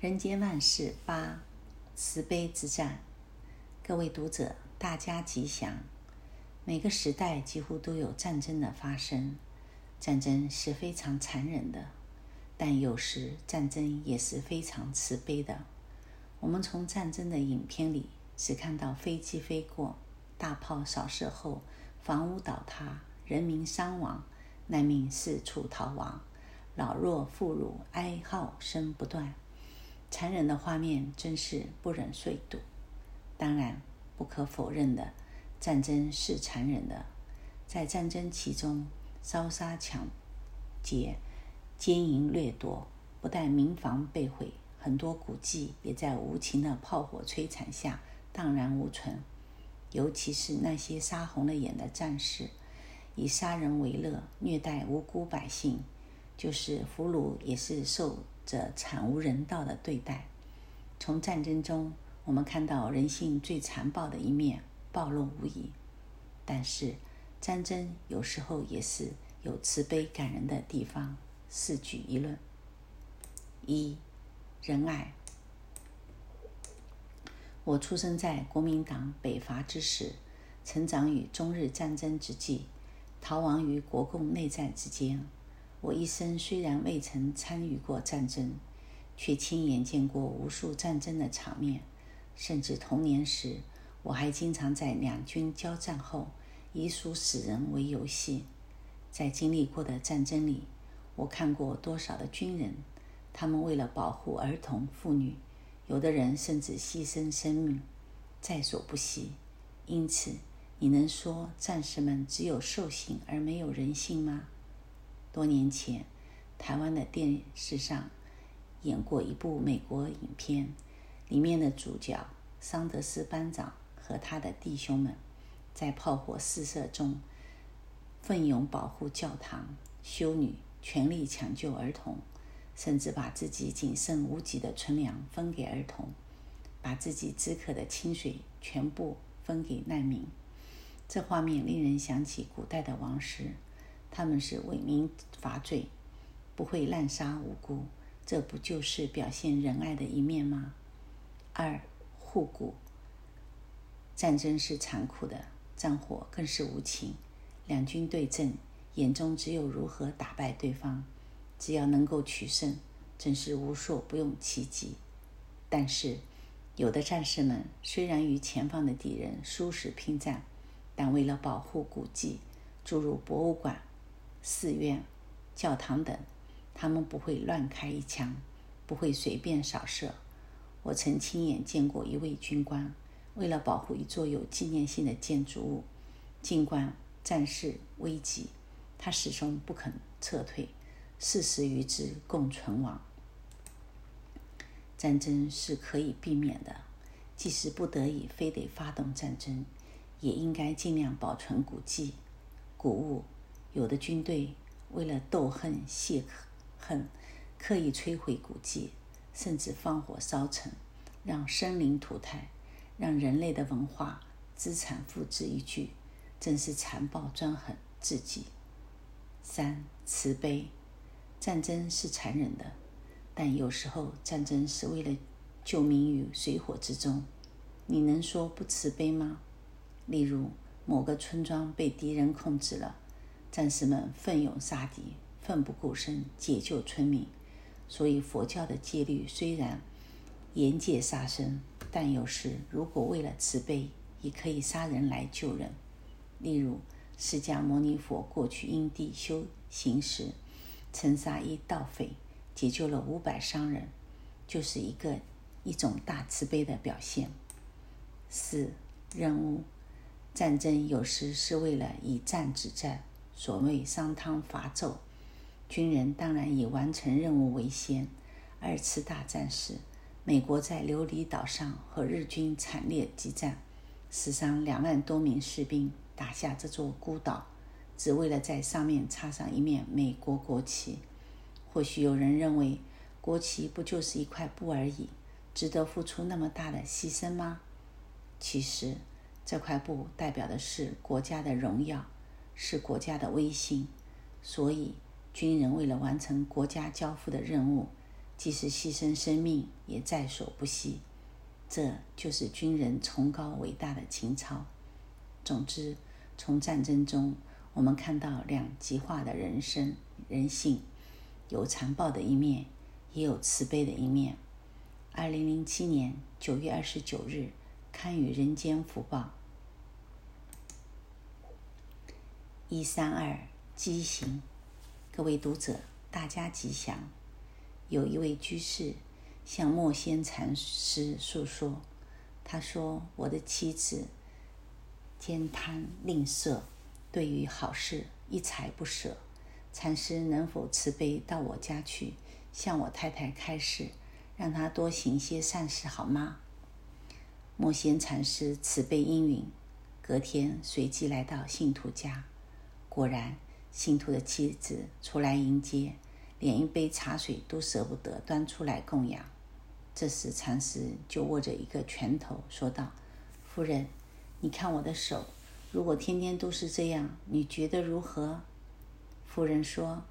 人间万事八，慈悲之战。各位读者，大家吉祥。每个时代几乎都有战争的发生，战争是非常残忍的，但有时战争也是非常慈悲的。我们从战争的影片里只看到飞机飞过、大炮扫射后房屋倒塌、人民伤亡、难民四处逃亡。老弱妇孺哀号声不断，残忍的画面真是不忍遂睹。当然，不可否认的，战争是残忍的。在战争其中，烧杀抢劫、奸淫掠夺，不但民房被毁，很多古迹也在无情的炮火摧残下荡然无存。尤其是那些杀红了眼的战士，以杀人为乐，虐待无辜百姓。就是俘虏也是受着惨无人道的对待。从战争中，我们看到人性最残暴的一面暴露无遗。但是，战争有时候也是有慈悲感人的地方。四举一论：一、仁爱。我出生在国民党北伐之时，成长于中日战争之际，逃亡于国共内战之间。我一生虽然未曾参与过战争，却亲眼见过无数战争的场面。甚至童年时，我还经常在两军交战后，以数死人为游戏。在经历过的战争里，我看过多少的军人，他们为了保护儿童妇女，有的人甚至牺牲生命，在所不惜。因此，你能说战士们只有兽性而没有人性吗？多年前，台湾的电视上演过一部美国影片，里面的主角桑德斯班长和他的弟兄们，在炮火四射中奋勇保护教堂、修女，全力抢救儿童，甚至把自己仅剩无几的存粮分给儿童，把自己止渴的清水全部分给难民。这画面令人想起古代的王师。他们是为民伐罪，不会滥杀无辜，这不就是表现仁爱的一面吗？二护谷，战争是残酷的，战火更是无情。两军对阵，眼中只有如何打败对方，只要能够取胜，真是无所不用其极。但是，有的战士们虽然与前方的敌人殊死拼战，但为了保护古迹，诸如博物馆。寺院、教堂等，他们不会乱开一枪，不会随便扫射。我曾亲眼见过一位军官，为了保护一座有纪念性的建筑物，尽管战事危急，他始终不肯撤退，四十余只共存亡。战争是可以避免的，即使不得已非得发动战争，也应该尽量保存古迹、古物。有的军队为了斗恨、泄恨，刻意摧毁古迹，甚至放火烧城，让生灵涂炭，让人类的文化资产付之一炬，真是残暴专横至极。三、慈悲，战争是残忍的，但有时候战争是为了救民于水火之中，你能说不慈悲吗？例如某个村庄被敌人控制了。战士们奋勇杀敌，奋不顾身解救村民。所以佛教的戒律虽然严戒杀生，但有时如果为了慈悲，也可以杀人来救人。例如，释迦牟尼佛过去因地修行时，曾杀一盗匪，解救了五百商人，就是一个一种大慈悲的表现。四、任务，战争有时是为了以战止战。所谓商汤伐纣，军人当然以完成任务为先。二次大战时，美国在琉璃岛上和日军惨烈激战，死伤两万多名士兵，打下这座孤岛，只为了在上面插上一面美国国旗。或许有人认为，国旗不就是一块布而已，值得付出那么大的牺牲吗？其实，这块布代表的是国家的荣耀。是国家的威信，所以军人为了完成国家交付的任务，即使牺牲生命也在所不惜。这就是军人崇高伟大的情操。总之，从战争中我们看到两极化的人生人性，有残暴的一面，也有慈悲的一面。二零零七年九月二十九日，刊于《人间福报》。一三二畸形，各位读者，大家吉祥。有一位居士向默仙禅师诉说，他说：“我的妻子慳贪吝啬，对于好事一财不舍。禅师能否慈悲到我家去，向我太太开示，让她多行些善事，好吗？”默仙禅师慈悲应允，隔天随即来到信徒家。果然，信徒的妻子出来迎接，连一杯茶水都舍不得端出来供养。这时，禅师就握着一个拳头说道：“夫人，你看我的手，如果天天都是这样，你觉得如何？”夫人说：“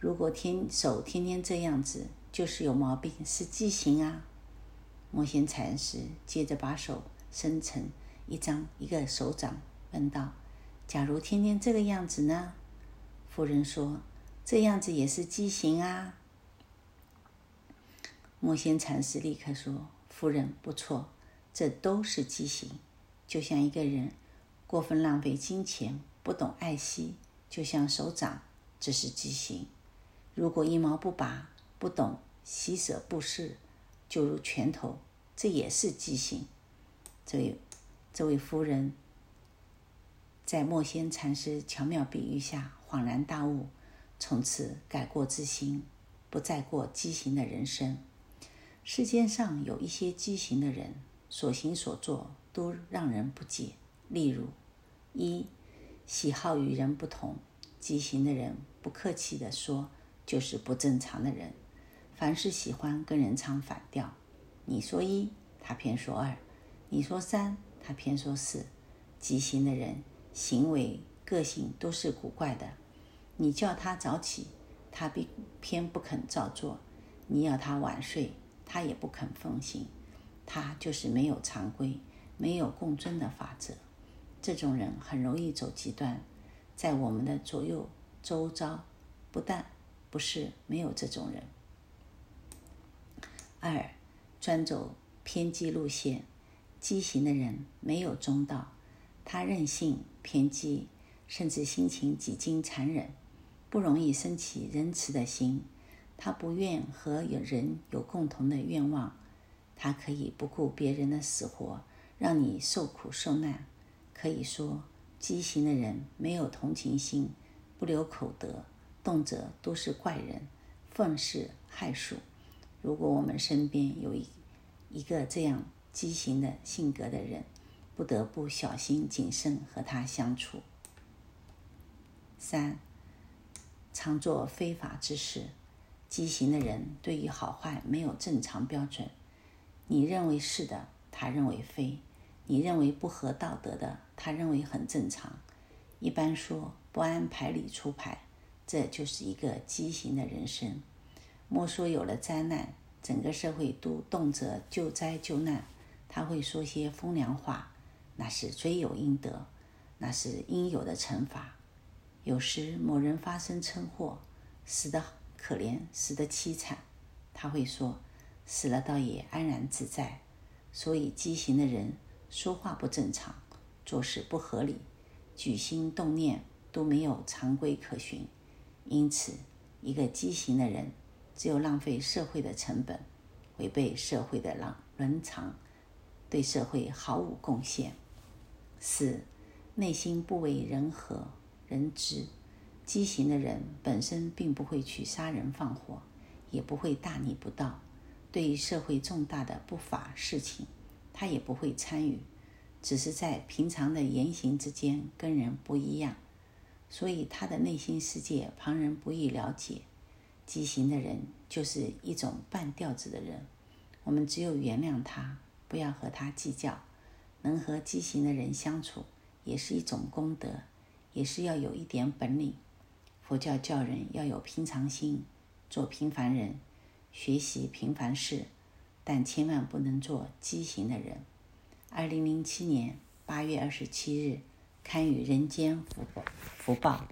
如果天手天天这样子，就是有毛病，是畸形啊。”摩仙禅师接着把手伸成一张一个手掌，问道。假如天天这个样子呢？夫人说：“这样子也是畸形啊。”默仙禅师立刻说：“夫人不错，这都是畸形。就像一个人过分浪费金钱，不懂爱惜，就像手掌，这是畸形。如果一毛不拔，不懂惜舍布施，就如拳头，这也是畸形。”这位这位夫人。在默仙禅师巧妙比喻下，恍然大悟，从此改过自新，不再过畸形的人生。世间上有一些畸形的人，所行所作都让人不解。例如，一喜好与人不同，畸形的人，不客气地说，就是不正常的人。凡是喜欢跟人唱反调，你说一，他偏说二；你说三，他偏说四。畸形的人。行为个性都是古怪的，你叫他早起，他偏偏不肯照做；你要他晚睡，他也不肯奉行。他就是没有常规，没有共尊的法则。这种人很容易走极端，在我们的左右周遭，不但不是没有这种人。二，专走偏激路线，畸形的人没有中道。他任性、偏激，甚至心情几经残忍，不容易生起仁慈的心。他不愿和有人有共同的愿望，他可以不顾别人的死活，让你受苦受难。可以说，畸形的人没有同情心，不留口德，动辄都是怪人，愤世害俗。如果我们身边有一一个这样畸形的性格的人，不得不小心谨慎和他相处。三，常做非法之事，畸形的人对于好坏没有正常标准。你认为是的，他认为非；你认为不合道德的，他认为很正常。一般说，不按牌理出牌，这就是一个畸形的人生。莫说有了灾难，整个社会都动辄救灾救难，他会说些风凉话。那是罪有应得，那是应有的惩罚。有时某人发生车祸，死得可怜，死得凄惨，他会说：“死了倒也安然自在。”所以畸形的人说话不正常，做事不合理，举心动念都没有常规可循。因此，一个畸形的人，只有浪费社会的成本，违背社会的伦常，对社会毫无贡献。四，内心不为人和人知，畸形的人本身并不会去杀人放火，也不会大逆不道。对于社会重大的不法事情，他也不会参与，只是在平常的言行之间跟人不一样，所以他的内心世界旁人不易了解。畸形的人就是一种半吊子的人，我们只有原谅他，不要和他计较。能和畸形的人相处，也是一种功德，也是要有一点本领。佛教教人要有平常心，做平凡人，学习平凡事，但千万不能做畸形的人。二零零七年八月二十七日，刊于《人间福报》福报。